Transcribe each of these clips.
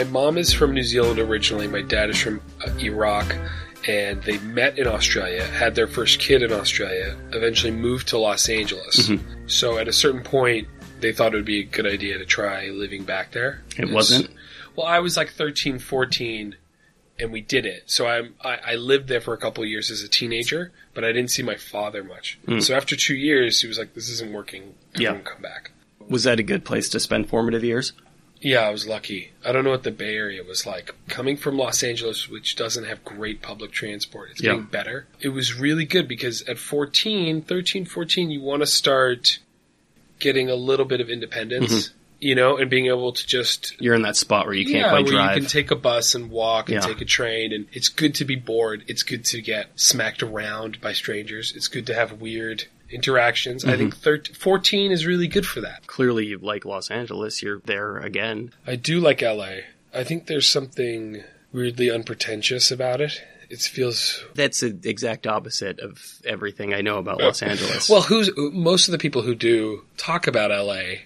My mom is from New Zealand originally. My dad is from uh, Iraq. And they met in Australia, had their first kid in Australia, eventually moved to Los Angeles. Mm-hmm. So at a certain point, they thought it would be a good idea to try living back there. It wasn't? Well, I was like 13, 14, and we did it. So I'm, I, I lived there for a couple of years as a teenager, but I didn't see my father much. So after two years, he was like, this isn't working. Hmm. Yeah. Come back. Was that a good place to spend formative years? Yeah, I was lucky. I don't know what the Bay Area was like. Coming from Los Angeles, which doesn't have great public transport, it's Yeah. getting better. It was really good because at 14, 13, 14, you want to start getting a little bit of independence, mm-hmm. you know, and being able to just You're in that spot where you can't yeah, quite where drive. you can take a bus and walk and Yeah. take a train, and it's good to be bored. It's good to get smacked around by strangers. It's good to have weird interactions. Mm-hmm. I think 13, 14 is really good for that. Clearly, you like Los Angeles. You're there again. I do like LA. I think there's something weirdly unpretentious about it. It feels That's the exact opposite of everything I know about Los Angeles. well. Who's most of the people who do talk about LA,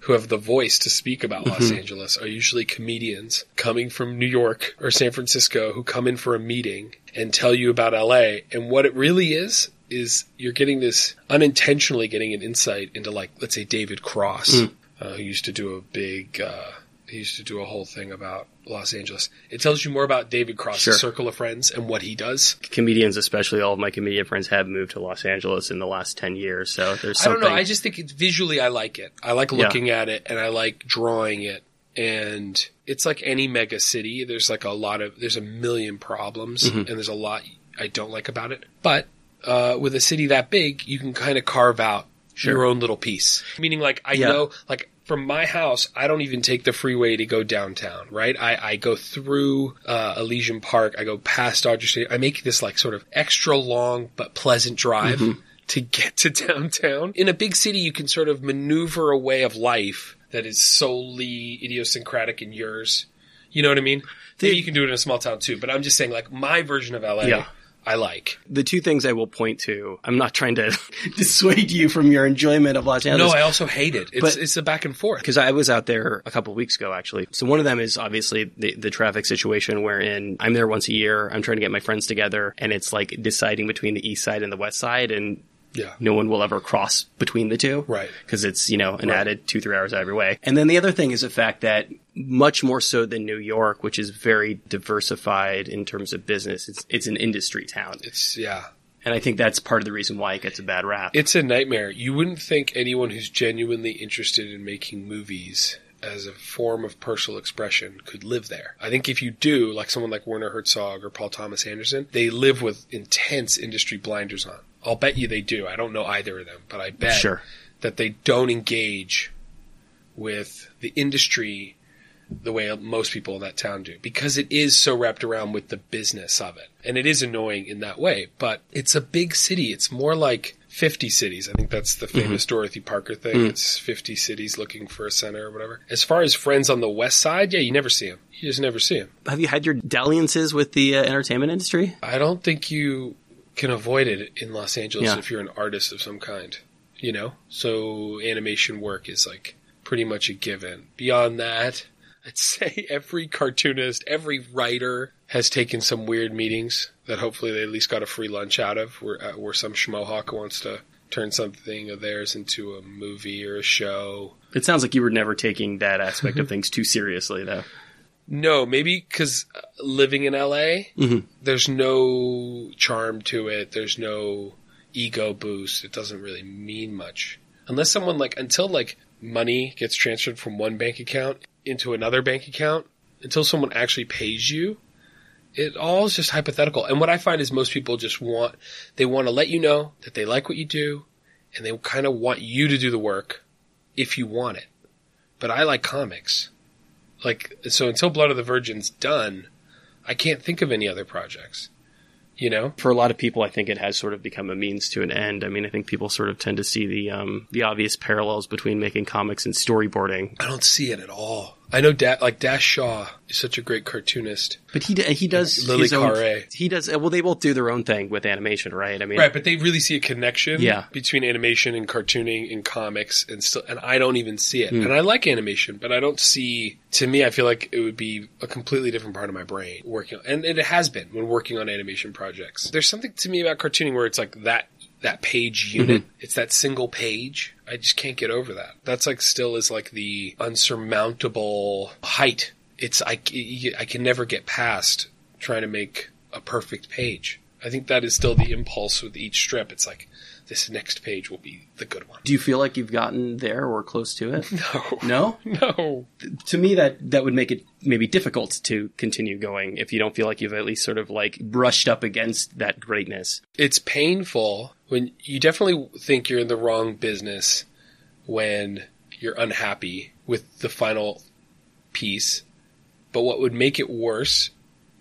who have the voice to speak about Los Angeles, are usually comedians coming from New York or San Francisco who come in for a meeting and tell you about LA. And what it really is is you're getting this unintentionally getting an insight into like let's say David Cross, uh, who used to do a big. Uh, he used to do a whole thing about Los Angeles. It tells you more about David Cross's Sure. circle of friends and what he does. comedians, especially all of my comedian friends, have moved to Los Angeles in the last 10 years. So there's I don't know. I just think it's visually I like it. I like Yeah. looking at it and I like drawing it. And it's like any mega city. There's like a lot of there's a million problems Mm-hmm. and there's a lot I don't like about it. But uh, with a city that big, you can kind of carve out your own little piece. Meaning, like I Yeah. know, like from my house, I don't even take the freeway to go downtown. Right? I, I go through uh, Elysian Park. I go past Dodger Stadium. I make this like sort of extra long but pleasant drive to get to downtown. In a big city, you can sort of maneuver a way of life that is solely idiosyncratic in yours. You know what I mean? Maybe you can do it in a small town too, but I'm just saying, like my version of LA, Yeah. I like. the two things I will point to, I'm not trying to dissuade you from your enjoyment of Los Angeles. No, I also hate it. It's But- it's a back and forth. because I was out there a couple of weeks ago, actually. So one of them is obviously the, the traffic situation wherein I'm there once a year. I'm trying to get my friends together and it's like deciding between the east side and the west side and Yeah. no one will ever cross between the two. Right. Because it's, you know, an Right. added two, three hours every way. And then the other thing is the fact that much more so than New York, which is very diversified in terms of business, it's, it's an industry town. It's yeah. And I think that's part of the reason why it gets a bad rap. It's a nightmare. You wouldn't think anyone who's genuinely interested in making movies as a form of personal expression could live there. I think if you do, like someone like Werner Herzog or Paul Thomas Anderson, they live with intense industry blinders on. I'll bet you they do. I don't know either of them, but I bet Sure. that they don't engage with the industry the way most people in that town do because it is so wrapped around with the business of it. And it is annoying in that way, but it's a big city. It's more like 50 cities. I think that's the famous Dorothy Parker thing. It's 50 cities looking for a center or whatever. As far as friends on the west side, yeah, you never see them. You just never see them. Have you had your dalliances with the uh, entertainment industry? I don't think you can avoid it in Los Angeles Yeah. if you're an artist of some kind, you know? So animation work is like pretty much a given. Beyond that, I'd say every cartoonist, every writer has taken some weird meetings that hopefully they at least got a free lunch out of where, uh, where some schmohawk wants to turn something of theirs into a movie or a show. It sounds like you were never taking that aspect of things too seriously, though. No, maybe because living in LA, Mhm. there's no charm to it. There's no ego boost. It doesn't really mean much. Unless someone like, until like money gets transferred from one bank account into another bank account, until someone actually pays you, it all is just hypothetical. And what I find is most people just want, they want to let you know that they like what you do and they kind of want you to do the work if you want it. But I like comics like so until blood of the virgin's done i can't think of any other projects you know For a lot of people, I think it has sort of become a means to an end. I mean, I think people sort of tend to see the um, the obvious parallels between making comics and storyboarding. i don't see it at all I know da- like Dash Shaw is such a great cartoonist. But he d- he does Lilli his own, Carre. he does uh, well they both do their own thing with animation, right? I mean Right, but they really see a connection Yeah. between animation and cartooning and comics and still and I don't even see it. Hmm. And I like animation, but I don't see to me I feel like it would be a completely different part of my brain working on and it has been when working on animation projects. There's something to me about cartooning where it's like that that page unit. Mm-hmm. It's that single page. I just can't get over that. That's like still is like the unsurmountable height. It's I, I can never get past trying to make a perfect page. I think that is still the impulse with each strip. It's like this next page will be the good one. do you feel like you've gotten there or close to it? No, No? no. to me that that would make it maybe difficult to continue going if you don't feel like you've at least sort of like brushed up against that greatness. It's painful when you definitely think you're in the wrong business when you're unhappy with the final piece. But what would make it worse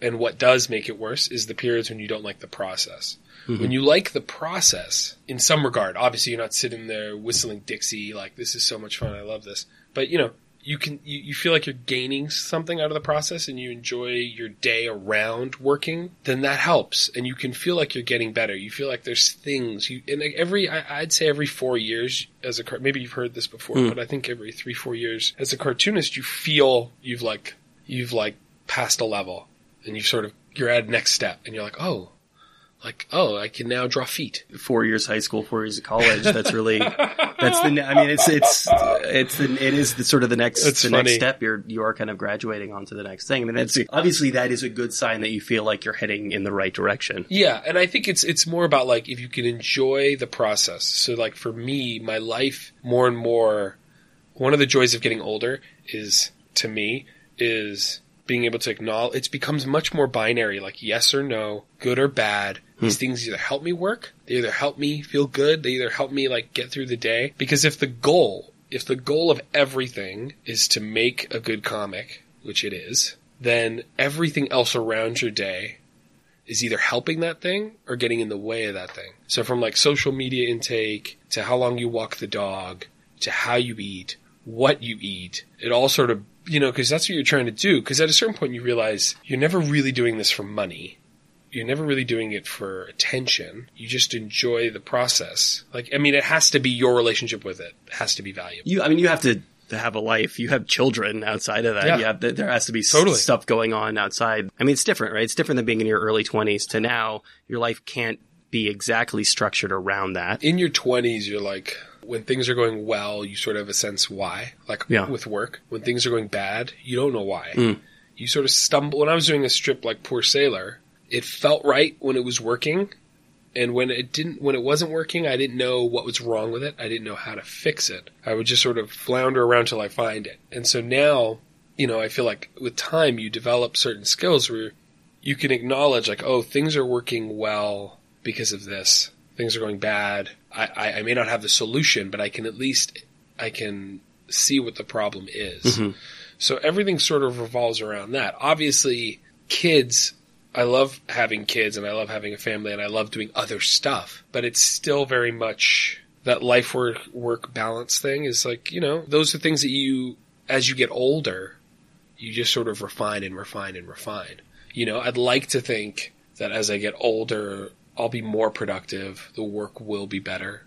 and what does make it worse is the periods when you don't like the process. When mm-hmm. you like the process, in some regard, obviously you're not sitting there whistling Dixie like this is so much fun, I love this. But you know, you can you, you feel like you're gaining something out of the process and you enjoy your day around working, then that helps and you can feel like you're getting better. You feel like there's things you and like every I, I'd say every four years as a maybe you've heard this before, mm. but I think every three four years as a cartoonist you feel you've like you've like passed a level and you sort of you're at next step and you're like oh like oh I can now draw feet. Four years high school, four years of college. That's really that's the. I mean, it's it's it's the, it is the sort of the next It's the next step. You're you are kind of graduating onto the next thing. I mean, that's obviously that is a good sign that you feel like you're heading in the right direction. Yeah, and I think it's it's more about like if you can enjoy the process. So like for me, my life more and more one of the joys of getting older is to me is being able to acknowledge it becomes much more binary like yes or no, good or bad. These hmm. things either help me work, they either help me feel good, they either help me like get through the day because if the goal if the goal of everything is to make a good comic, which it is, then everything else around your day is either helping that thing or getting in the way of that thing. So from like social media intake to how long you walk the dog to how you eat, what you eat, it all sort of, you know, cause that's what you're trying to do. Cause at a certain point you realize you're never really doing this for money. You're never really doing it for attention. You just enjoy the process. Like, I mean, it has to be your relationship with it. It has to be valuable. You, I mean, you have to to have a life. You have children outside of that. Yeah. You have, there has to be Totally. stuff going on outside. I mean, it's different, right? It's different than being in your early twenties to now. Your life can't be exactly structured around that. in your 20s you're like when things are going well you sort of have a sense why like Yeah. with work when things are going bad you don't know why Mm. you sort of stumble when i was doing a strip like poor sailor it felt right when it was working. And when it didn't when it wasn't working i didn't know what was wrong with it. I didn't know how to fix it. I would just sort of flounder around till i find it. And so now you know i feel like with time you develop certain skills where you can acknowledge like oh things are working well because of this. Things are going bad. I, I, I may not have the solution but i can at least i can see what the problem is. Mhm. so everything sort of revolves around that. Obviously kids i love having kids and i love having a family and i love doing other stuff but it's still very much that life work work balance thing is like you know those are things that you as you get older you just sort of refine and refine and refine. You know i'd like to think that as i get older i'll be more productive the work will be better.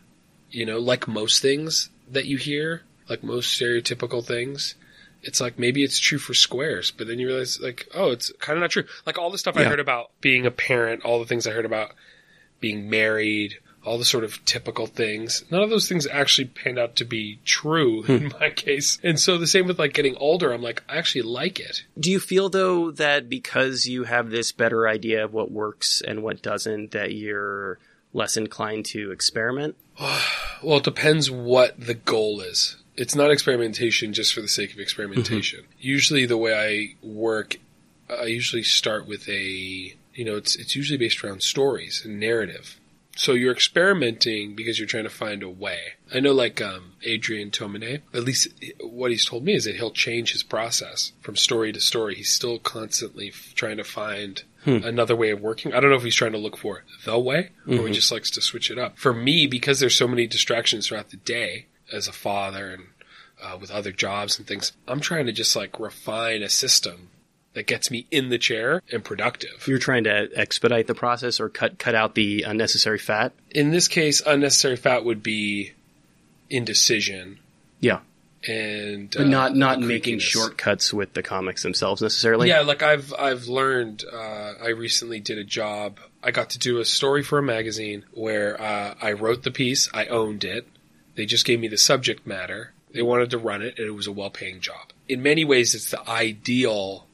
You know like most things that you hear like most stereotypical things it's like maybe it's true for squares, but then you realize like, oh, it's kind of not true. Like all the stuff I heard about being a parent, all the things I heard about being married, all the sort of typical things. None of those things actually panned out to be true in hmm. my case. And so the same with like getting older, I'm like, I actually like it. Do you feel though that because you have this better idea of what works and what doesn't, that you're less inclined to experiment? Well, it depends what the goal is. It's not experimentation just for the sake of experimentation. Mm-hmm. Usually the way I work, I usually start with a, you know, it's, it's usually based around stories and narrative. So you're experimenting because you're trying to find a way. I know like, um, Adrian Tomine, at least what he's told me is that he'll change his process from story to story. He's still constantly f- trying to find hmm. another way of working. I don't know if he's trying to look for the way or he mm-hmm. just likes to switch it up. For me, because there's so many distractions throughout the day as a father and uh, with other jobs and things. I'm trying to just like refine a system that gets me in the chair and productive. You're trying to expedite the process or cut cut out the unnecessary fat. In this case, unnecessary fat would be indecision Yeah, and but uh, not not making shortcuts with the comics themselves necessarily. yeah, like I've I've learned. Uh, I recently did a job. I got to do a story for a magazine where uh, I wrote the piece. I owned it. They just gave me the subject matter. They wanted to run it, and it was a well-paying job. In many ways, it's the ideal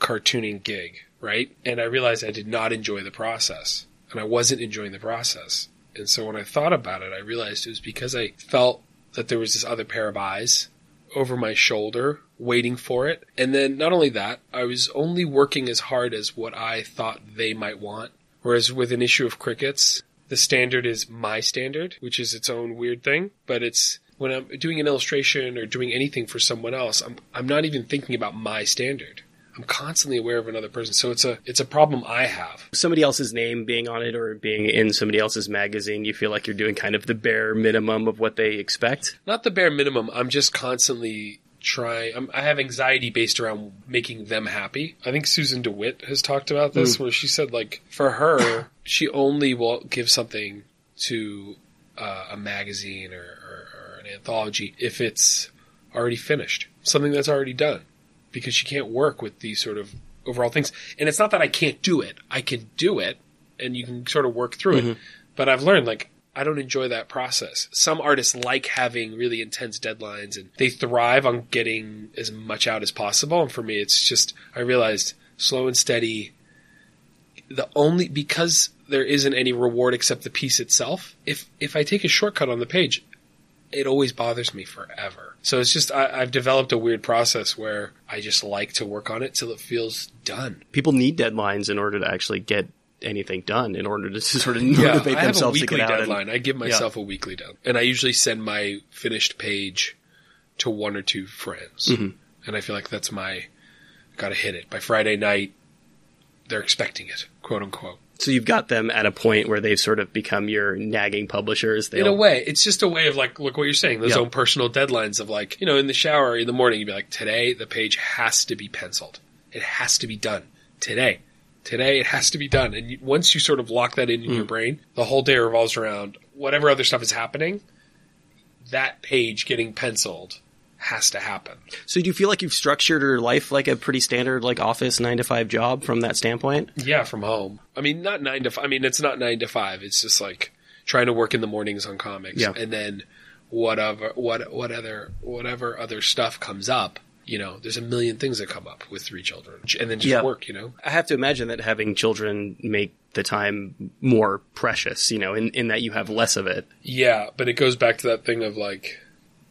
cartooning gig, right? And I realized I did not enjoy the process, and I wasn't enjoying the process. And so when I thought about it, I realized it was because I felt that there was this other pair of eyes over my shoulder waiting for it. And then not only that, I was only working as hard as what I thought they might want. Whereas with an issue of crickets, the standard is my standard, which is its own weird thing, but it's when I'm doing an illustration or doing anything for someone else, I'm I'm not even thinking about my standard. I'm constantly aware of another person. So it's a it's a problem I have. somebody else's name being on it or being in somebody else's magazine, you feel like you're doing kind of the bare minimum of what they expect. Not the bare minimum. I'm just constantly trying. I'm, um, I have anxiety based around making them happy. I think Susan DeWitt has talked about this, mm. where she said, like, for her, she only will give something to uh, a magazine or, or, or an anthology if it's already finished, something that's already done, because she can't work with these sort of overall things. And it's not that I can't do it; I can do it, and you can sort of work through it. Mm-hmm. But I've learned, like, I don't enjoy that process. Some artists like having really intense deadlines and they thrive on getting as much out as possible. And for me, it's just, I realized slow and steady. The only, because there isn't any reward except the piece itself, if, if I take a shortcut on the page, it always bothers me forever. So it's just, I, I've developed a weird process where I just like to work on it till it feels done. People need deadlines in order to actually get anything done in order to sort of Yeah, motivate I have a themselves to get out and- deadline. I give myself a weekly deadline, and I usually send my finished page to one or two friends, Mm-hmm. and I feel like that's my got to hit it by Friday night. They're expecting it, quote unquote. So you've got them at a point where they've sort of become your nagging publishers. In a way, it's just a way of like, look what you're saying. Those Yeah. own personal deadlines of like, you know, in the shower in the morning, you'd be like, today the page has to be penciled. It has to be done today. Today it has to be done. And once you sort of lock that in in Hmm. your brain, the whole day revolves around whatever other stuff is happening. That page getting penciled has to happen. So do you feel like you've structured your life like a pretty standard like office nine to five job from that standpoint? Yeah, from home. I mean, not nine to. Five. I mean, it's not nine to five. It's just like trying to work in the mornings on comics, Yeah. and then whatever, what, what other, whatever other stuff comes up. You know, there's a million things that come up with three children, and then just Yeah. work. You know, I have to imagine that having children make the time more precious, you know, in, in that you have less of it. yeah. But it goes back to that thing of like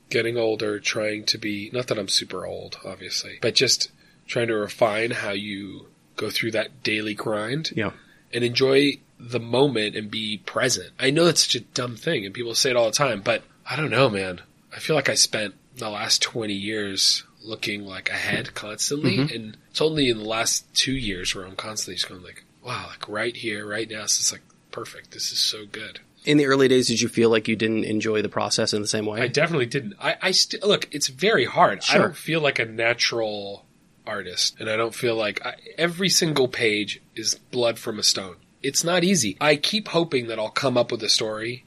getting older, trying to be. Not that I'm super old, obviously, but just trying to refine how you go through that daily grind. Yeah. and enjoy the moment and be present. I know that's such a dumb thing and people say it all the time, but I don't know, man. I feel like I spent the last 20 years looking like ahead constantly mm-hmm. and it's only in the last 2 years where I'm constantly just going like, wow, like right here, right now, it's just like perfect. This is so good. In the early days, did you feel like you didn't enjoy the process in the same way? I definitely didn't. I, I still look. It's very hard. I don't feel like a natural artist, and I don't feel like I, every single page is blood from a stone. It's not easy. I keep hoping that I'll come up with a story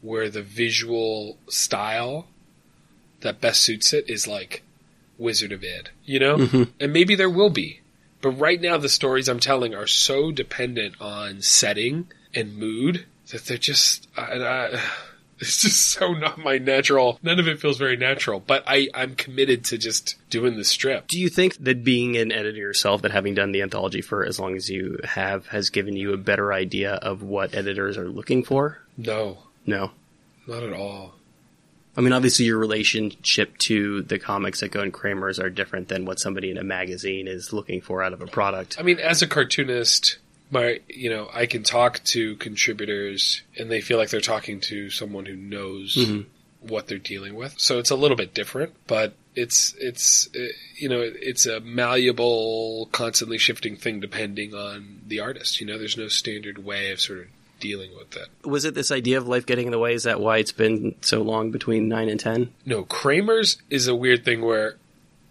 where the visual style that best suits it is like Wizard of Id, you know, mm-hmm. and maybe there will be. But right now, the stories I'm telling are so dependent on setting and mood that they're just. I, I, it's just so not my natural. None of it feels very natural. But I, I'm committed to just doing the strip. Do you think that being an editor yourself, that having done the anthology for as long as you have, has given you a better idea of what editors are looking for? No, No. not at all. I mean, obviously, your relationship to the comics that go in Kramers are different than what somebody in a magazine is looking for out of a product. I mean, as a cartoonist, my you know, I can talk to contributors, and they feel like they're talking to someone who knows what they're dealing with. So it's a little bit different, but it's it's uh, you know, it's a malleable, constantly shifting thing depending on the artist. You know, there's no standard way of sort of dealing with it. Was it this idea of life getting in the way? Is that why it's been so long between nine and ten? No, Kramers is a weird thing where,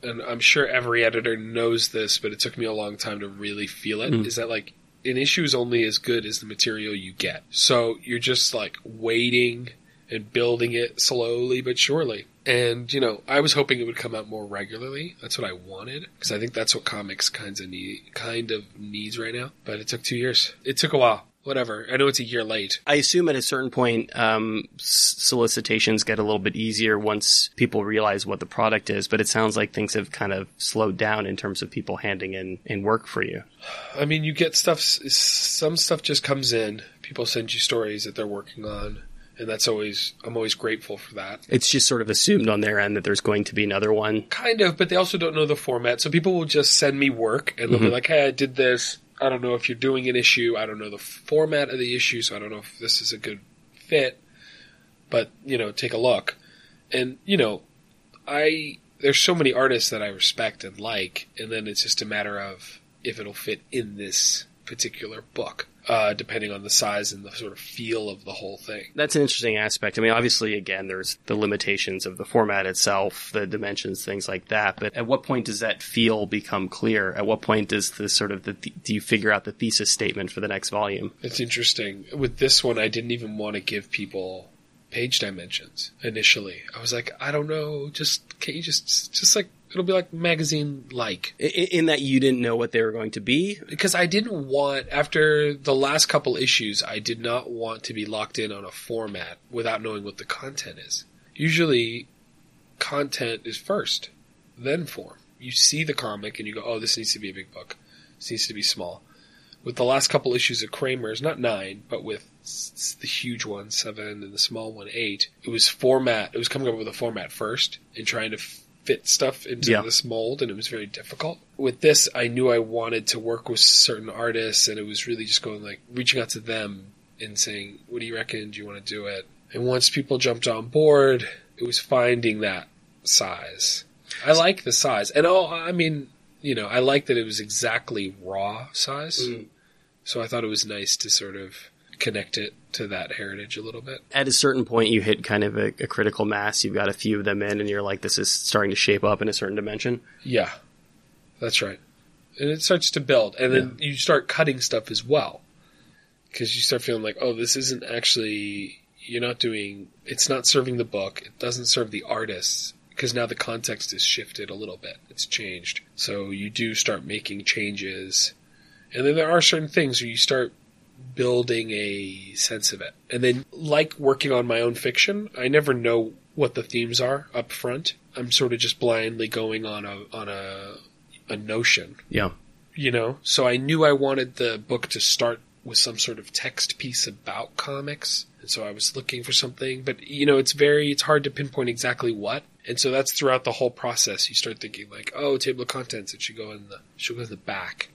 and I'm sure every editor knows this, but it took me a long time to really feel it. Hmm. Is that like an issue is only as good as the material you get. So you're just like waiting and building it slowly but surely. And you know, I was hoping it would come out more regularly. That's what I wanted because I think that's what comics kinds of need, kind of needs right now. But it took two years. It took a while. Whatever. I know it's a year late. I assume at a certain point, um, solicitations get a little bit easier once people realize what the product is. But it sounds like things have kind of slowed down in terms of people handing in, in work for you. I mean, you get stuff. Some stuff just comes in. People send you stories that they're working on, and that's always. I'm always grateful for that. It's just sort of assumed on their end that there's going to be another one. Kind of, but they also don't know the format. So people will just send me work, and they'll be like, "Hey, I did this. I don't know if you're doing an issue. I don't know the format of the issue, so I don't know if this is a good fit. But you know, take a look." And you know, I there's so many artists that I respect and like, and then it's just a matter of if it'll fit in this particular book, uh, depending on the size and the sort of feel of the whole thing. That's an interesting aspect. I mean, obviously, again, there's the limitations of the format itself, the dimensions, things like that. But at what point does that feel become clear? At what point does the sort of the, do you figure out the thesis statement for the next volume? It's interesting. With this one, I didn't even want to give people page dimensions initially. I was like, I don't know, just can you just just like it'll be like magazine like In that you didn't know what they were going to be. because I didn't want after the last couple issues, I did not want to be locked in on a format without knowing what the content is. Usually, content is first, then form. You see the comic and you go, "Oh, this needs to be a big book. This needs to be small." With the last couple issues of Kramers, not nine, but with the huge one seven and the small one eight, it was format. It was coming up with a format first and trying to fit stuff into Yeah. this mold, and it was very difficult. With this, I knew I wanted to work with certain artists, and it was really just going like reaching out to them and saying, "What do you reckon? Do you want to do it?" And once people jumped on board, it was finding that size. I like the size, and oh, I mean, you know, I like that it was exactly raw size. Mm. So I thought it was nice to sort of connect it to that heritage a little bit. At a certain point, you hit kind of a, a critical mass. You've got a few of them in, and you're like, this is starting to shape up in a certain dimension. Yeah, that's right. And it starts to build, and then you start cutting stuff as well, because you start feeling like, oh, this isn't actually. You're not doing. It's not serving the book. It doesn't serve the artists because now the context is shifted a little bit. It's changed. So you do start making changes, and then there are certain things where you start building a sense of it. And then, like working on my own fiction, I never know what the themes are up front. I'm sort of just blindly going on a on a a notion, Yeah. you know. So I knew I wanted the book to start with some sort of text piece about comics, and so I was looking for something. But you know, it's very it's hard to pinpoint exactly what. And so that's throughout the whole process. You start thinking like, oh, table of contents. It should go in the should go in the back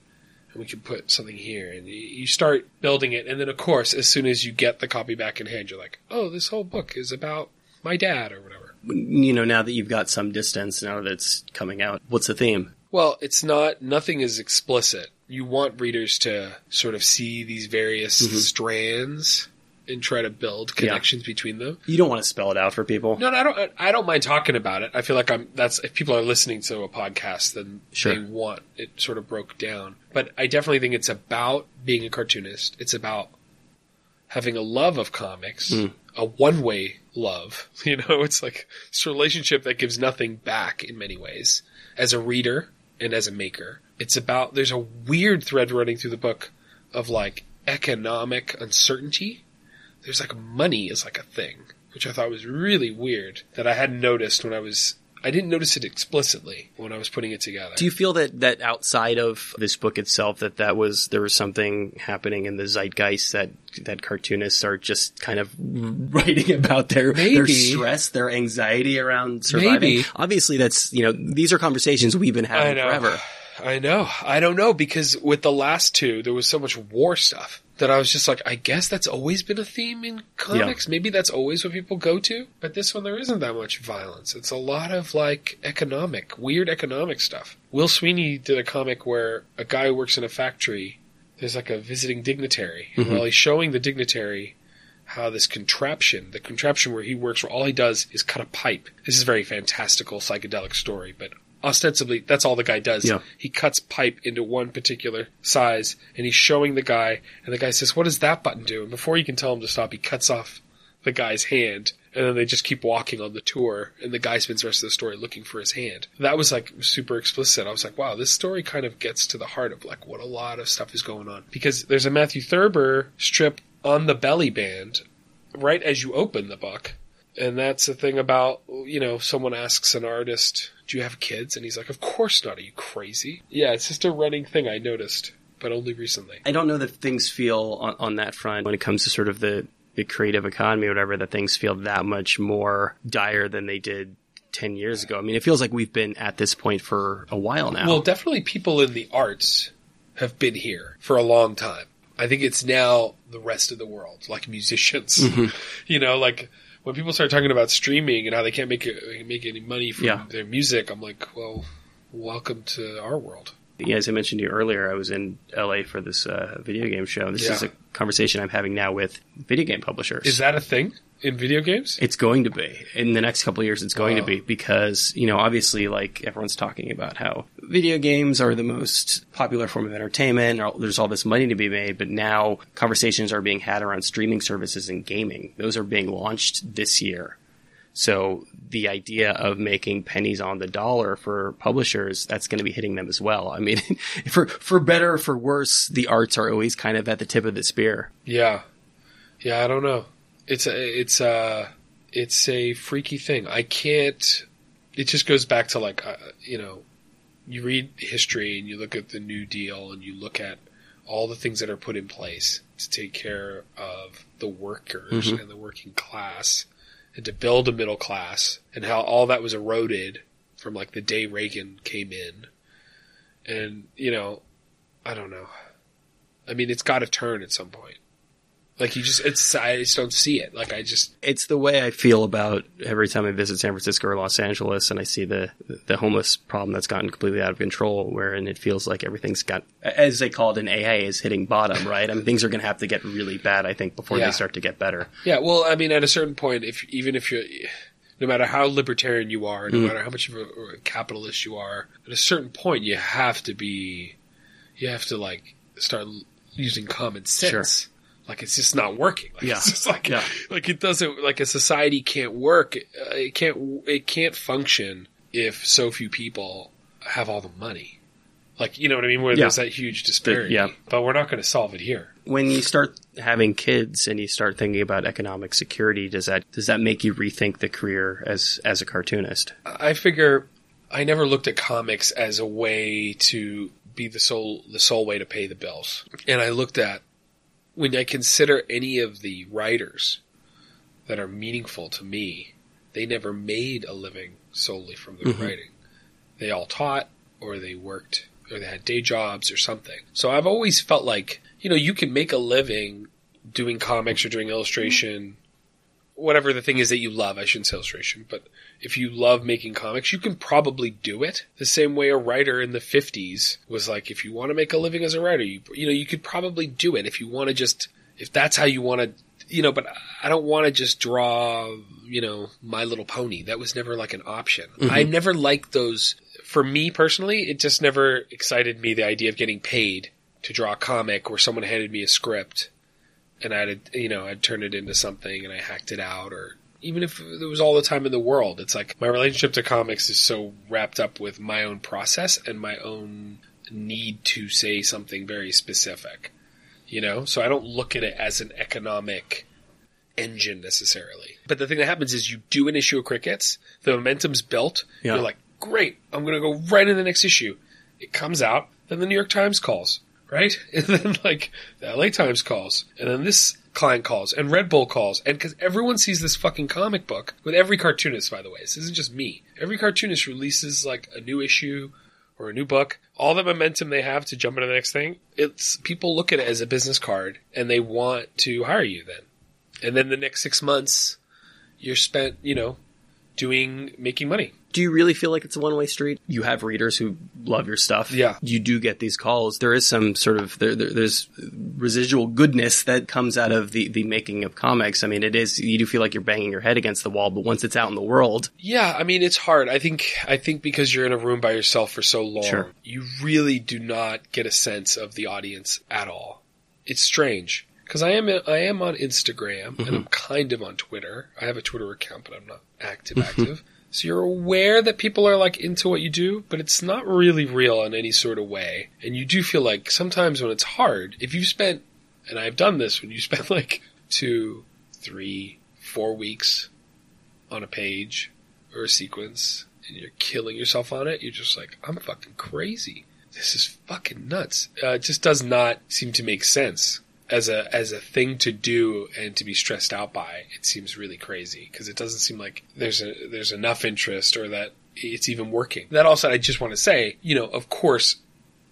we can put something here. And you- you start building it. And then of course as soon as you get the copy back in hand you're like oh this whole book is about my dad or whatever. You know, now that you've got some distance, now that it's coming out, what's the theme? well it's not nothing is explicit. You want readers to sort of see these various mm-hmm. strands and try to build connections between them You don't want to spell it out for people. no, no, I don't. I don't mind talking about it. I feel like I'm. That's if people are listening to a podcast, then Sure. they want it sort of broke down. But I definitely think it's about being a cartoonist. It's about having a love of comics, hmm. a one-way love. You know, it's like it's a relationship that gives nothing back in many ways as a reader and as a maker. It's about there's a weird thread running through the book of like economic uncertainty there's like money is like a thing, which I thought was really weird that I hadn't noticed when I was. I didn't notice it explicitly when I was putting it together. Do you feel that that outside of this book itself, that that was there was something happening in the zeitgeist that that cartoonists are just kind of writing about their their stress, their anxiety around surviving? Maybe. Obviously, that's you know these are conversations we've been I having know. forever. I know. I don't know because with the last two, there was so much war stuff that I was just like, I guess that's always been a theme in comics. Maybe that's always what people go to. But this one, there isn't that much violence. It's a lot of like economic, weird economic stuff. Will Sweeney did a comic where a guy who works in a factory, there's like a visiting dignitary. Mhm. While he's showing the dignitary how this contraption, the contraption where he works, where all he does is cut a pipe. This is a very fantastical psychedelic story, but ostensibly that's all the guy does. Yeah. He cuts pipe into one particular size, and he's showing the guy, and the guy says, "What does that button do?" And before you can tell him to stop, he cuts off the guy's hand, and then they just keep walking on the tour, and the guy spends the rest of the story looking for his hand. That was like super explicit. I was like, wow, this story kind of gets to the heart of like what a lot of stuff is going on. Because there's a Matthew Thurber strip on the belly band right as you open the book. And that's the thing about, you know, someone asks an artist, do you have kids? And he's like, of course not. Are you crazy? Yeah, it's just a running thing I noticed, but only recently. I don't know that things feel on, on that front when it comes to sort of the, the creative economy or whatever, that things feel that much more dire than they did 10 years ago. I mean, it feels like we've been at this point for a while now. Well, definitely people in the arts have been here for a long time. I think it's now the rest of the world, like musicians. Mm-hmm. You know, like when people start talking about streaming and how they can't make it, make any money from Yeah. their music, I'm like, well, welcome to our world. Yeah, as I mentioned to you earlier, I was in LA for this uh, video game show. This Yeah. is a conversation I'm having now with video game publishers. Is that a thing in video games? It's going to be in the next couple of years. It's going to be because you know, obviously, like everyone's talking about how video games are the most popular form of entertainment. There's all this money to be made, but now conversations are being had around streaming services and gaming. Those are being launched this year. So the idea of making pennies on the dollar for publishers, that's going to be hitting them as well. I mean, for for better or for worse, the arts are always kind of at the tip of the spear. Yeah, yeah. I don't know. It's a it's a it's a freaky thing. I can't. It just goes back to like uh, you know, you read history and you look at the New Deal and you look at all the things that are put in place to take care of the workers Mhm. and the working class and to build a middle class and how all that was eroded from like the day Reagan came in. And, you know, I don't know. I mean, it's got to turn at some point. Like you just, it's, I just don't see it. Like I just, it's the way I feel about every time I visit San Francisco or Los Angeles and I see the the homeless problem that's gotten completely out of control, wherein it feels like everything's got, as they call it in AA, is hitting bottom, right? I mean, things are going to have to get really bad, I think, before Yeah. they start to get better. yeah. Well, I mean, at a certain point, if even if you're, no matter how libertarian you are, no Mm. matter how much of a, a capitalist you are, at a certain point, you have to be, you have to like start using common sense. Like it's just not working. Like, Yeah. It's just like, Yeah. like it doesn't, like a society can't work. Uh, It can't, it can't function if so few people have all the money. Like, you know what I mean? Where Yeah. there's that huge disparity. yeah. But we're not going to solve it here. When you start having kids and you start thinking about economic security, does that does that make you rethink the career as as a cartoonist? I figure I never looked at comics as a way to be the sole the sole way to pay the bills. And I looked at when I consider any of the writers that are meaningful to me, they never made a living solely from their Mhm. writing. They all taught or they worked or they had day jobs or something. So I've always felt like, you know, you can make a living doing comics or doing illustration whatever the thing is that you love. I shouldn't say illustration, but if you love making comics, you can probably do it the same way a writer in the 50s was like, if you want to make a living as a writer, you, you know, you could probably do it if you want to just, if that's how you want to, you know, but I don't want to just draw, you know, My Little Pony. That was never like an option. I mm-hmm. never liked those. For me personally, it just never excited me the idea of getting paid to draw a comic where someone handed me a script and I'd you know I'd turn it into something and I hacked it out or even if there was all the time in the world it's like my relationship to comics is so wrapped up with my own process and my own need to say something very specific you know so I don't look at it as an economic engine necessarily but the thing that happens is you do an issue of crickets the momentum's built Yeah. you're like great I'm going to go right in the next issue it comes out then the New York Times calls right? And then like the LA Times calls, and then this client calls, and Red Bull calls, and because everyone sees this fucking comic book with every cartoonist, by the way, this isn't just me. Every cartoonist releases like a new issue or a new book. All the momentum they have to jump into the next thing, it's people look at it as a business card, and they want to hire you then. And then the next six months, you're spent, you know, doing making money. Do you really feel like it's a one way street? You have readers who love your stuff. Yeah. You do get these calls. There is some sort of there, there, there's residual goodness that comes out of the the making of comics. I mean, it is you do feel like you're banging your head against the wall, but once it's out in the world, Yeah, I mean it's hard. I think I think because you're in a room by yourself for so long, Sure. you really do not get a sense of the audience at all. It's strange because I am I am on Instagram and I'm kind of on Twitter. I have a Twitter account, but I'm not active active. So you're aware that people are like into what you do, but it's not really real in any sort of way. And you do feel like sometimes when it's hard, if you've spent, and I've done this, when you spend like two, three, four weeks on a page or a sequence and you're killing yourself on it, you're just like, I'm fucking crazy. This is fucking nuts. Uh, it just does not seem to make sense as a as a thing to do and to be stressed out by. It seems really crazy because it doesn't seem like there's a there's enough interest or that it's even working. That also, I just want to say, you know, of course,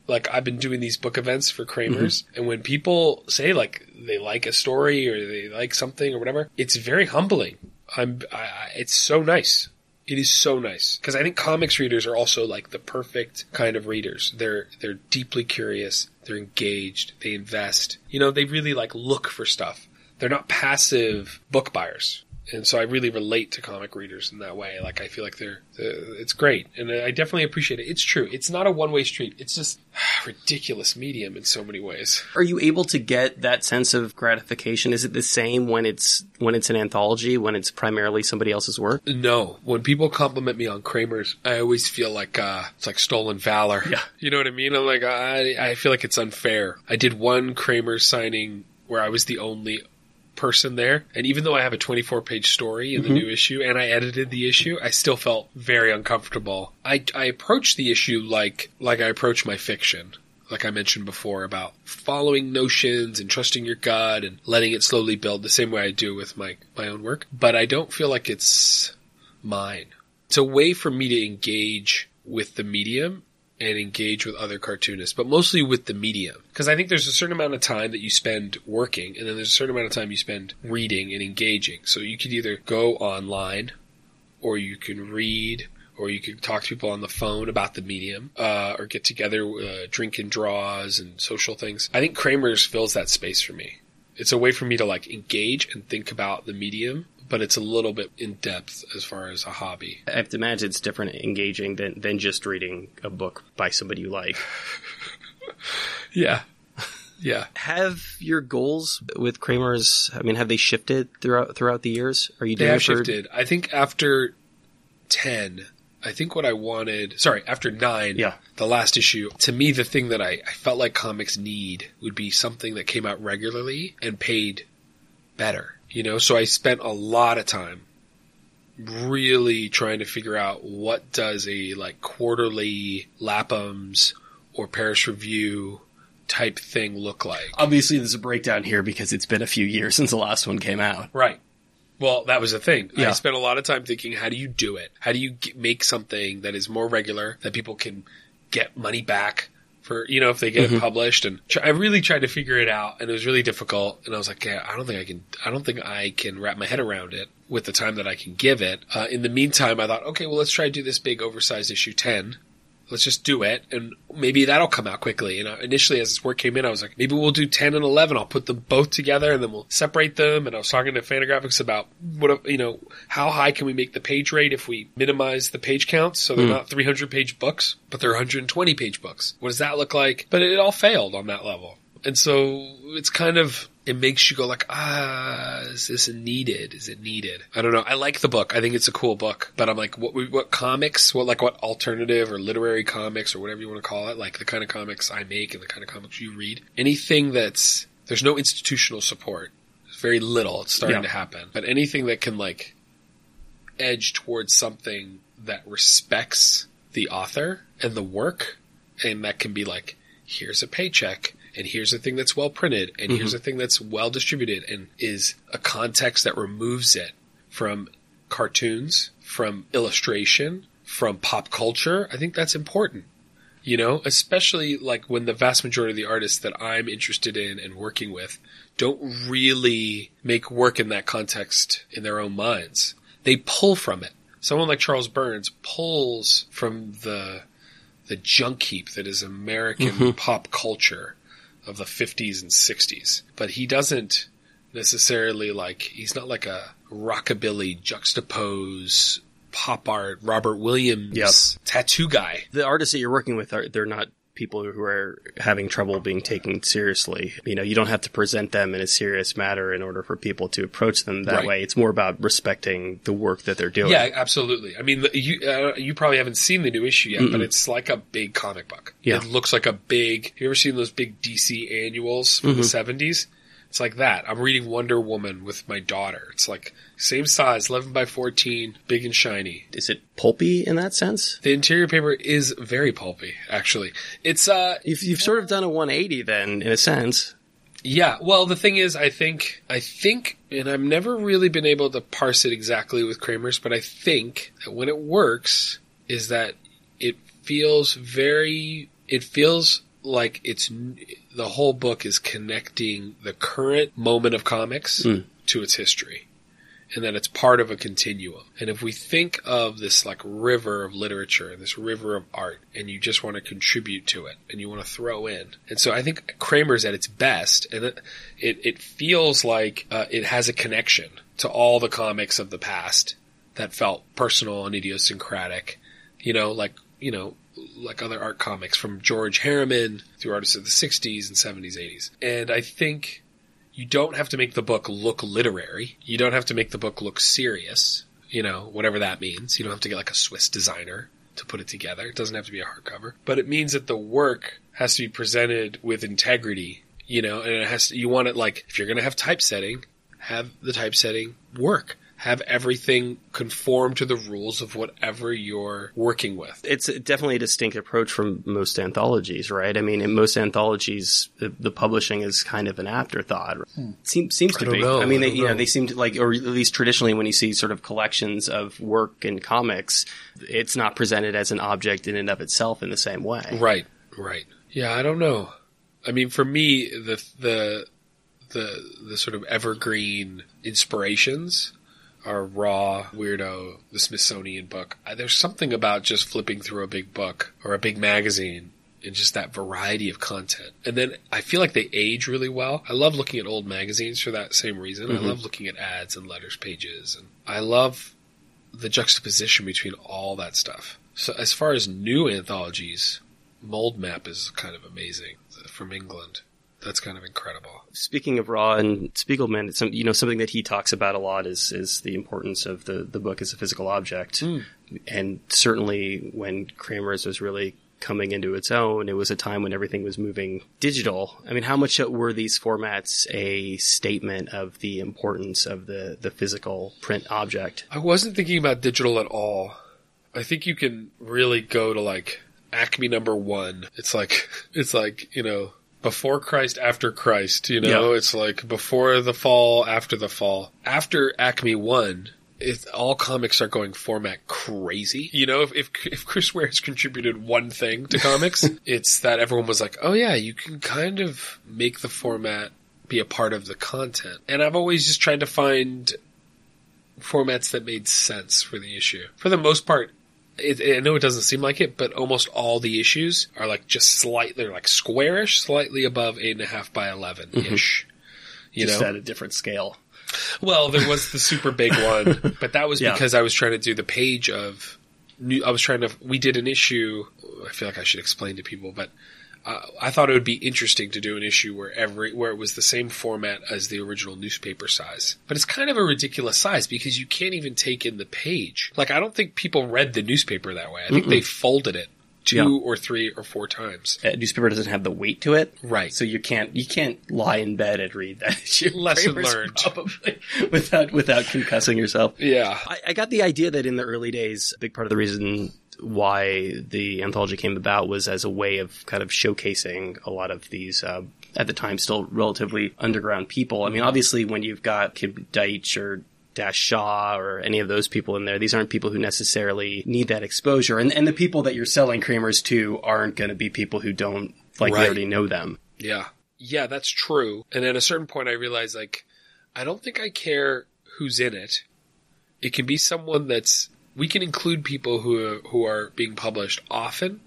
like I've been doing these book events for Kramers, mm-hmm. and when people say like they like a story or they like something or whatever, it's very humbling. I'm, I, it's so nice. It is so nice because I think comics readers are also like the perfect kind of readers. They're they're deeply curious. They're engaged. They invest. You know, they really like look for stuff. They're not passive book buyers. And so I really relate to comic readers in that way. Like I feel like they're, uh, it's great, and I definitely appreciate it. It's true. It's not a one way street. It's just ridiculous medium in so many ways. are you able to get that sense of gratification? Is it the same when it's when it's an anthology, when it's primarily somebody else's work? No, when people compliment me on Kramers, I always feel like uh, it's like stolen valor. Yeah. you know what I mean. I'm like, I I feel like it's unfair. I did one Kramer signing where I was the only person there, and even though I have a 24 page story in the mm-hmm. new issue and I edited the issue, I still felt very uncomfortable. I I approached the issue like like I approach my fiction. Like I mentioned before about following notions and trusting your gut and letting it slowly build the same way I do with my, my own work. But I don't feel like it's mine. It's a way for me to engage with the medium and engage with other cartoonists, but mostly with the medium. Because I think there's a certain amount of time that you spend working, and then there's a certain amount of time you spend reading and engaging. So you could either go online, or you can read, or you can talk to people on the phone about the medium, uh, or get together, uh, drink and draws and social things. I think Kramers fills that space for me. It's a way for me to like engage and think about the medium, but it's a little bit in depth as far as a hobby. I have to imagine it's different engaging than than just reading a book by somebody you like. Yeah. Yeah. Have your goals with Kramers? I mean, have they shifted throughout throughout the years? Are you They doing have for- shifted. I think after 10, I think what I wanted, sorry, after 9, Yeah. the last issue, to me, the thing that I, I felt like comics need would be something that came out regularly and paid better. You know, so I spent a lot of time really trying to figure out what does a like quarterly Lapham's or Paris Review type thing look like. Obviously, there's a breakdown here because it's been a few years since the last one came out. Right. Well, that was the thing. I spent a lot of time thinking, how do you do it? How do you make something that is more regular that people can get money back for, you know, if they get it published? And tr- I really tried to figure it out, and it was really difficult. And I was like, yeah, I don't think I can. I don't think I can wrap my head around it with the time that I can give it. Uh, in the meantime, I thought, okay, well, let's try to do this big oversized issue ten. Let's just do it, and maybe that'll come out quickly. And initially, as this work came in, I was like, maybe we'll do 10 and 11. I'll put them both together, and then we'll separate them. And I was talking to Fantagraphics about what, you know, how high can we make the page rate if we minimize the page counts so they're hmm. not 300 page books, but they're 120 page books. What does that look like? But it all failed on that level. And so it's kind of, it makes you go like, ah, is this needed? Is it needed? I don't know. I like the book. I think it's a cool book, but I'm like, what, what comics, what, like what alternative or literary comics or whatever you want to call it, like the kind of comics I make and the kind of comics you read, anything that's, there's no institutional support. There's very little. It's starting Yeah. to happen, but anything that can like edge towards something that respects the author and the work, and that can be like, here's a paycheck, and here's a thing that's well printed, and mm-hmm. here's a thing that's well distributed, and is a context that removes it from cartoons, from illustration, from pop culture. I think that's important. You know, especially like when the vast majority of the artists that I'm interested in and working with don't really make work in that context in their own minds. They pull from it. someone like Charles Burns pulls from the the junk heap that is American mm-hmm. pop culture of the 50s and 60s. But he doesn't necessarily like he's not like a rockabilly juxtapose pop art Robert Williams Yep. tattoo guy. The artists that you're working with are they're not people who are having trouble being taken seriously. You know, you don't have to present them in a serious matter in order for people to approach them that Right. way. It's more about respecting the work that they're doing. Yeah, absolutely. I mean, you uh, you probably haven't seen the new issue yet, but it's like a big comic book. Yeah. It looks like a big. Have you ever seen those big DC annuals from the seventies? It's like that. I'm reading Wonder Woman with my daughter. It's like same size, eleven by fourteen, big and shiny. Is it pulpy in that sense? The interior paper is very pulpy, actually. It's uh You've, you've sort of done a 180 then, in a sense. Yeah, well, the thing is, I think, I think, and I've never really been able to parse it exactly with Kramers, but I think that when it works, is that it feels very, it feels like it's the whole book is connecting the current moment of comics Mm. to its history. And that it's part of a continuum. And if we think of this like river of literature and this river of art, and you just want to contribute to it, and you want to throw in, and so I think Kramers at its best, and it it, it feels like uh, it has a connection to all the comics of the past that felt personal and idiosyncratic. You know, like you know, like other art comics from George Herriman through artists of the '60s and '70s, '80s, and I think you don't have to make the book look literary. You don't have to make the book look serious. You know, whatever that means. You don't have to get like a Swiss designer to put it together. It doesn't have to be a hardcover. But it means that the work has to be presented with integrity, you know, and it has to, you want it like, if you're going to have typesetting, have the typesetting work. Have everything conform to the rules of whatever you're working with. It's definitely a distinct approach from most anthologies, right? I mean, in most anthologies, the, the publishing is kind of an afterthought. Seems seems to Hmm. I don't be. know. I mean, I they, don't you know, know. they seem to like, or at least traditionally, when you see sort of collections of work in comics, it's not presented as an object in and of itself in the same way. Right, right. Yeah, I don't know. I mean, for me, the the the the sort of evergreen inspirations are Raw, Weirdo, the Smithsonian book. Uh, There's something about just flipping through a big book or a big magazine and just that variety of content. And then I feel like they age really well. I love looking at old magazines for that same reason. I love looking at ads and letters pages and I love the juxtaposition between all that stuff. So as far as new anthologies, Mould Map is kind of amazing from England. That's kind of incredible. Speaking of Raw and Spiegelman, it's some, you know, something that he talks about a lot is, is the importance of the, the book as a physical object. Hmm. And certainly when Kramers was really coming into its own, it was a time when everything was moving digital. I mean, how much were these formats a statement of the importance of the, the physical print object? I wasn't thinking about digital at all. I think you can really go to like Acme number one. It's like, it's like, you know, before Christ, after Christ, you know, Yeah. it's like before the fall, after the fall. After Acme one, it, all comics are going format crazy. You know, if, if, if Chris Ware has contributed one thing to comics, it's that everyone was like, oh yeah, you can kind of make the format be a part of the content. And I've always just tried to find formats that made sense for the issue. For the most part, it, I know it doesn't seem like it, but almost all the issues are like just slightly, they're like squarish, slightly above eight and a half by eleven ish. Mm-hmm. You Just know, at a different scale. well, there was the super big one, but that was Yeah. because I was trying to do the page of new. I was trying to. We did an issue. I feel like I should explain to people, but uh, I thought it would be interesting to do an issue where every where it was the same format as the original newspaper size. But it's kind of a ridiculous size because you can't even take in the page. Like I don't think people read the newspaper that way. I think they folded it two Yeah. or three or four times. A newspaper doesn't have the weight to it. Right. So you can't you can't lie in bed and read that issue. Lesson Kramers learned. Probably without without concussing yourself. Yeah. I, I got the idea that in the early days, a big part of the reason why the anthology came about was as a way of kind of showcasing a lot of these, uh, at the time, still relatively underground people. I mean, obviously, when you've got Kim Deitch or Dash Shaw or any of those people in there, these aren't people who necessarily need that exposure. And, and the people that you're selling Kramers to aren't going to be people who don't, like, Right. already know them. Yeah. Yeah, that's true. And at a certain point, I realized, like, I don't think I care who's in it. It can be someone that's We can include people who are, who are being published often,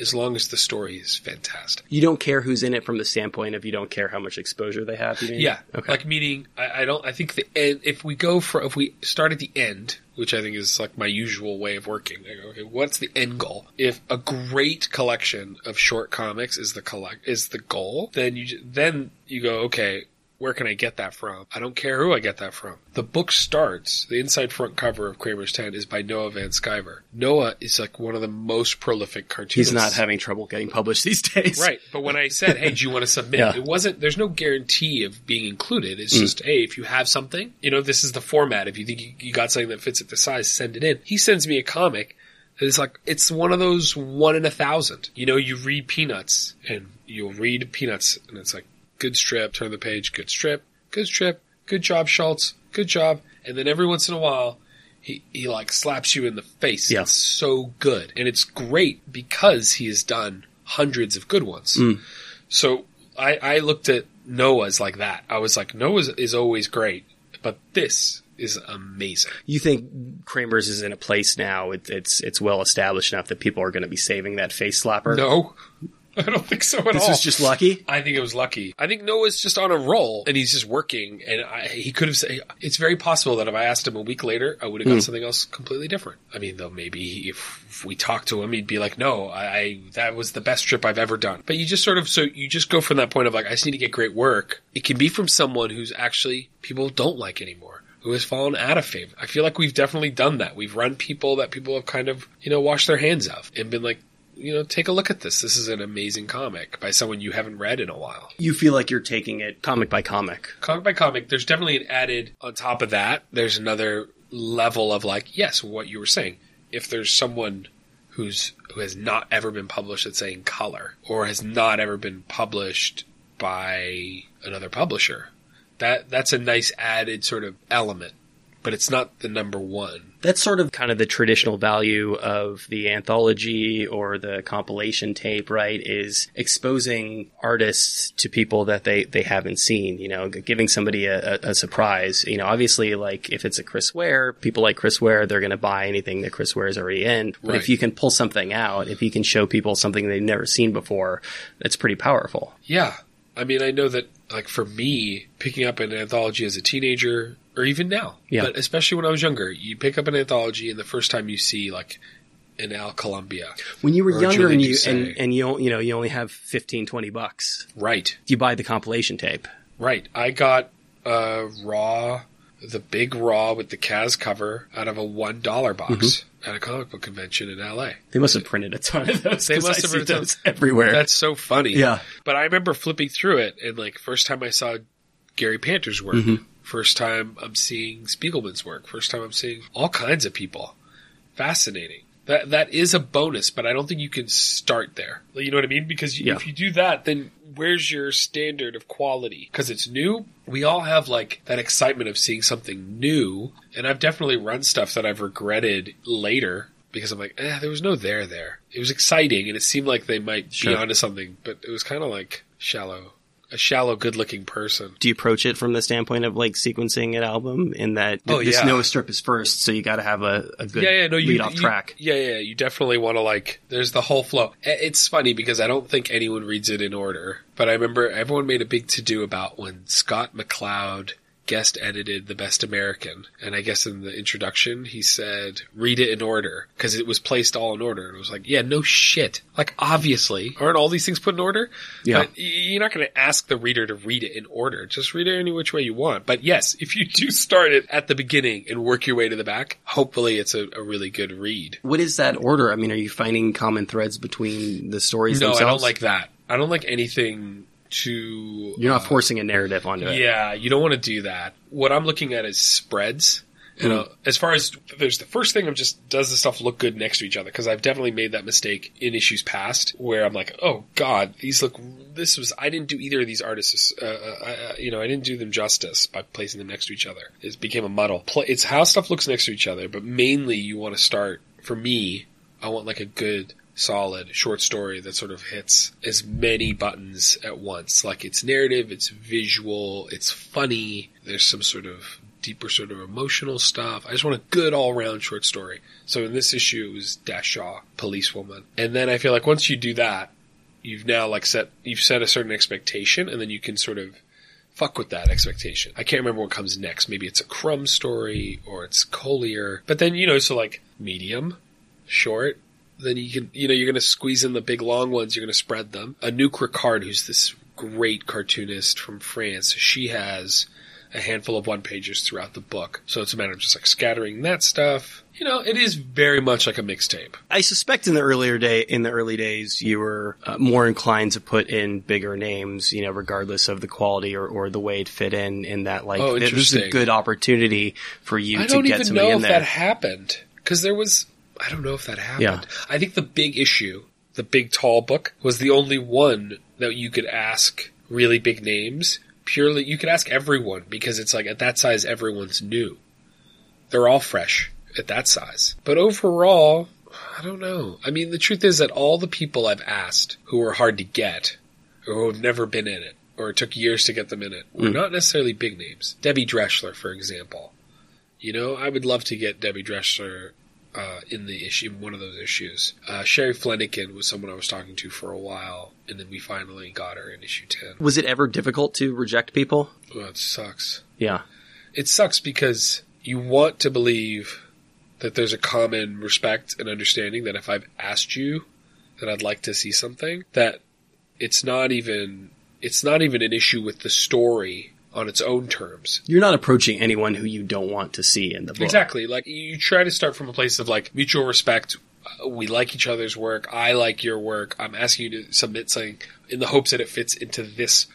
as long as the story is fantastic. You don't care who's in it from the standpoint of you don't care how much exposure they have. Yeah, Okay. like meaning I, I don't. I think the end. If we go for if we start at the end, which I think is like my usual way of working. I go, okay, what's the end goal? If a great collection of short comics is the collect is the goal, then you then you go okay. Where can I get that from? I don't care who I get that from. The book starts, the inside front cover of Kramers 10 is by Noah Van Sciver. Noah is like one of the most prolific cartoonists. He's not having trouble getting published these days. Right. But when I said, hey, do you want to submit? Yeah. It wasn't, there's no guarantee of being included. Mm. It's just, hey, if you have something, you know, this is the format. If you think you, you got something that fits at the size, send it in. He sends me a comic It's like, it's one of those one in a thousand. You know, you read Peanuts and you'll read Peanuts and it's like, good strip, turn the page, good strip, good strip, good job, Schulz, good job. And then every once in a while, he, he like slaps you in the face. Yeah. It's so good. And it's great because he has done hundreds of good ones. Mm. So I, I looked at Noah's like that. I was like, Noah's is always great, but this is amazing. You think Kramers is in a place now? It, it's it's well established enough that people are going to be saving that face slapper. No, I don't think so at this all. was just lucky. I think it was lucky. I think Noah's just on a roll and he's just working. And I, he could have said, it's very possible that if I asked him a week later, I would have got hmm. something else completely different. I mean, though maybe if, if we talked to him, he'd be like, no, I, I, that was the best trip I've ever done. But you just sort of, so you just go from that point of like, I just need to get great work. It can be from someone who's actually people don't like anymore. Who has fallen out of favor? I feel like we've definitely done that. We've run people that people have kind of, you know, washed their hands of and been like, you know, take a look at this. This is an amazing comic by someone you haven't read in a while. You feel like you're taking it comic by comic. Comic by comic, there's definitely an added on top of that. There's another level of like, yes, what you were saying. If there's someone who's who has not ever been published, let's say in color, or has not ever been published by another publisher, that that's a nice added sort of element. But it's not the number one. That's sort of kind of the traditional value of the anthology or the compilation tape, right? Is exposing artists to people that they, they haven't seen, you know, giving somebody a, a, a surprise. You know, obviously, like if it's a Chris Ware, people like Chris Ware, they're going to buy anything that Chris Ware is already in. But if you can pull something out, if you can show people something they've never seen before, that's pretty powerful. Yeah. I mean, I know that, like, for me, picking up an anthology as a teenager, or even now, Yeah. but especially when I was younger, you pick up an anthology and the first time you see, like, an Al Columbia. When you were younger and you, and, and you, you know, you only have 15, 20 bucks, Right. you buy the compilation tape. Right. I got uh, Raw, the big Raw with the Kaz cover out of a $1 box Mm-hmm. at a comic book convention in LA. They must have printed a ton of those. They must I have printed those everywhere. That's so funny. Yeah. But I remember flipping through it and like first time I saw Gary Panter's work, Mm-hmm. first time I'm seeing Spiegelman's work, first time I'm seeing all kinds of people. Fascinating. That that is a bonus, but I don't think you can start there. You know what I mean? Because you, Yeah. if you do that, then where's your standard of quality? Because it's new. We all have like that excitement of seeing something new, and I've definitely run stuff that I've regretted later because I'm like, eh, there was no there there. It was exciting, and it seemed like they might Sure. be onto something, but it was kind of like shallow, a shallow, good-looking person. Do you approach it from the standpoint of like sequencing an album in that Oh, this yeah. Noah strip is first, so you got to have a, a good yeah, yeah, no, you lead off you- track. Yeah, yeah, you definitely want to like. There's the whole flow. It's funny because I don't think anyone reads it in order, but I remember everyone made a big to do about when Scott McCloud guest edited The Best American, and I guess in the introduction he said read it in order because it was placed all in order, and it was like, yeah, no shit. Like obviously, aren't all these things put in order? Yeah. But you're not going to ask the reader to read it in order. Just read it any which way you want. But yes, if you do start it at the beginning and work your way to the back, hopefully it's a, a really good read. What is that order? I mean, are you finding common threads between the stories No, themselves? I don't like that. I don't like anything to. You're not uh, forcing a narrative onto it. Yeah, you don't want to do that. What I'm looking at is spreads. You know, as far as there's the first thing, I'm just does the stuff look good next to each other? Because I've definitely made that mistake in issues past where I'm like, oh god, these look. This was I didn't do either of these artists. Uh, uh, uh, you know, I didn't do them justice by placing them next to each other. It became a muddle. It's how stuff looks next to each other, but mainly you want to start. For me, I want like a good solid short story that sort of hits as many buttons at once. Like it's narrative, it's visual, it's funny, there's some sort of deeper sort of emotional stuff. I just want a good all around short story. So in this issue, it was Dash Shaw, policewoman. And then I feel like once you do that, you've now like set, you've set a certain expectation and then you can sort of fuck with that expectation. I can't remember what comes next. Maybe it's a Crumb story or it's Collier. But then, you know, so like medium, short, then you can, you know, you're going to squeeze in the big long ones. You're going to spread them. Anouk Ricard, who's this great cartoonist from France, she has a handful of one pages throughout the book. So it's a matter of just like scattering that stuff. You know, it is very much like a mixtape. I suspect in the earlier day, in the early days, you were uh, more inclined to put in bigger names, you know, regardless of the quality or, or the way it fit in. In that, like, Oh, it was a good opportunity for you I to don't get even know in if that happened because there was. I don't know if that happened. Yeah. I think the big issue, the big tall book, was the only one that you could ask really big names. Purely, you could ask everyone because it's like at that size, everyone's new. They're all fresh at that size. But overall, I don't know. I mean, the truth is that all the people I've asked who are hard to get, or who have never been in it, or it took years to get them in it, were Mm. not necessarily big names. Debbie Drechsler, for example. You know, I would love to get Debbie Drechsler uh, in the issue, in one of those issues. Uh, Sherry Flanagan was someone I was talking to for a while, and then we finally got her in issue ten. Was it ever difficult to reject people? Well, it sucks. Yeah. It sucks because you want to believe that there's a common respect and understanding that if I've asked you that I'd like to see something, that it's not even it's not even an issue with the story on its own terms. You're not approaching anyone who you don't want to see in the book. Exactly. Like you try to start from a place of like mutual respect. Uh, We like each other's work. I like your work. I'm asking you to submit something in the hopes that it fits into this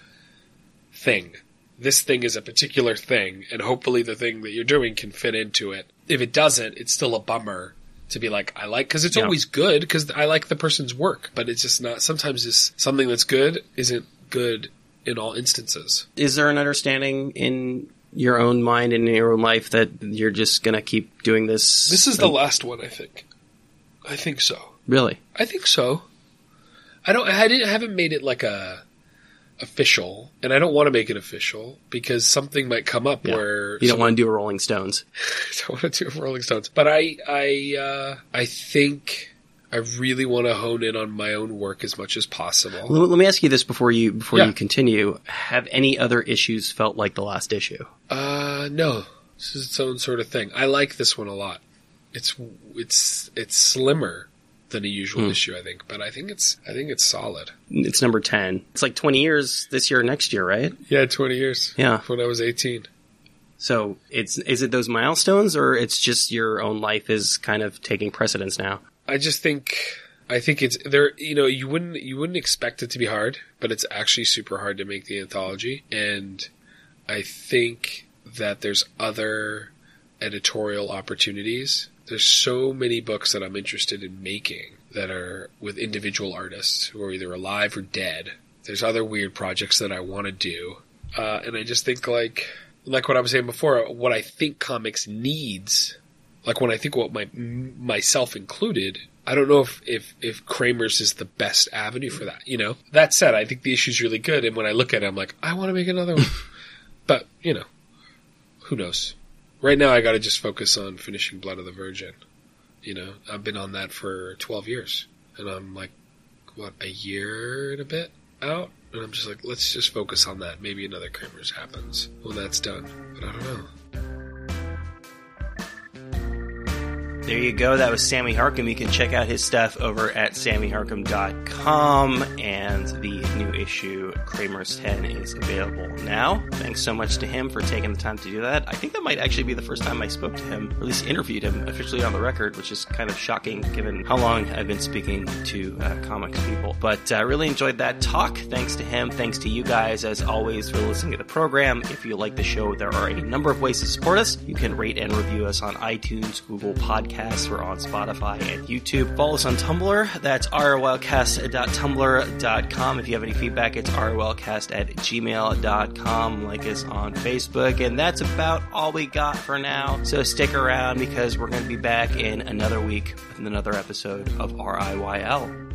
thing. This thing is a particular thing, and hopefully the thing that you're doing can fit into it. If it doesn't, it's still a bummer to be like, I like, cause it's Yeah. always good, cause I like the person's work, but it's just not, sometimes this, something that's good isn't good in all instances. Is there an understanding in your own mind and in your own life that you're just gonna keep doing this? This is the last one, I think. I think so. really. I think so. I don't. I didn't. I haven't made it like a official, and I don't want to make it official because something might come up Yeah. where You don't want to do a Rolling Stones. I don't want to do a Rolling Stones. But I, I, uh, I think I really want to hone in on my own work as much as possible. Let let me ask you this before you before Yeah. you continue. Have any other issues felt like the last issue? Uh, no, this is its own sort of thing. I like this one a lot. It's it's it's slimmer than a usual Hmm. issue, I think, but I think it's I think it's solid. It's number ten. It's like twenty years this year, next year, right? Yeah, twenty years. Yeah. when I was eighteen. So it's is it those milestones, or it's just your own life is kind of taking precedence now? I just think I think it's there. You know, you wouldn't you wouldn't expect it to be hard, but it's actually super hard to make the anthology, and I think that there's other editorial opportunities. There's so many books that I'm interested in making that are with individual artists who are either alive or dead. There's other weird projects that I want to do, uh, and I just think like like what I was saying before, what I think comics needs like when I think what my myself included, I don't know if, if if Kramers is the best avenue for that. You know. That said, I think the issue's really good, and when I look at it, I'm like, I want to make another one. but you know, who knows? Right now, I got to just focus on finishing Blood of the Virgin. You know, I've been on that for 12 years, and I'm like, what, a year and a bit out, and I'm just like, let's just focus on that. Maybe another Kramers happens when that's done, but I don't know. There you go. That was Sammy Harkham. You can check out his stuff over at sammyharkham.com. And the new issue, Kramers 10, is available now. Thanks so much to him for taking the time to do that. I think that might actually be the first time I spoke to him, or at least interviewed him officially on the record, which is kind of shocking given how long I've been speaking to uh, comics people. But I uh, really enjoyed that talk. Thanks to him. Thanks to you guys, as always, for listening to the program. If you like the show, there are a number of ways to support us. You can rate and review us on iTunes, Google Podcasts, we're on Spotify and YouTube. Follow us on Tumblr. That's rolcast.tumblr.com. If you have any feedback, it's rolcast at gmail.com. Like us on Facebook. And that's about all we got for now. So stick around because we're going to be back in another week with another episode of RIYL.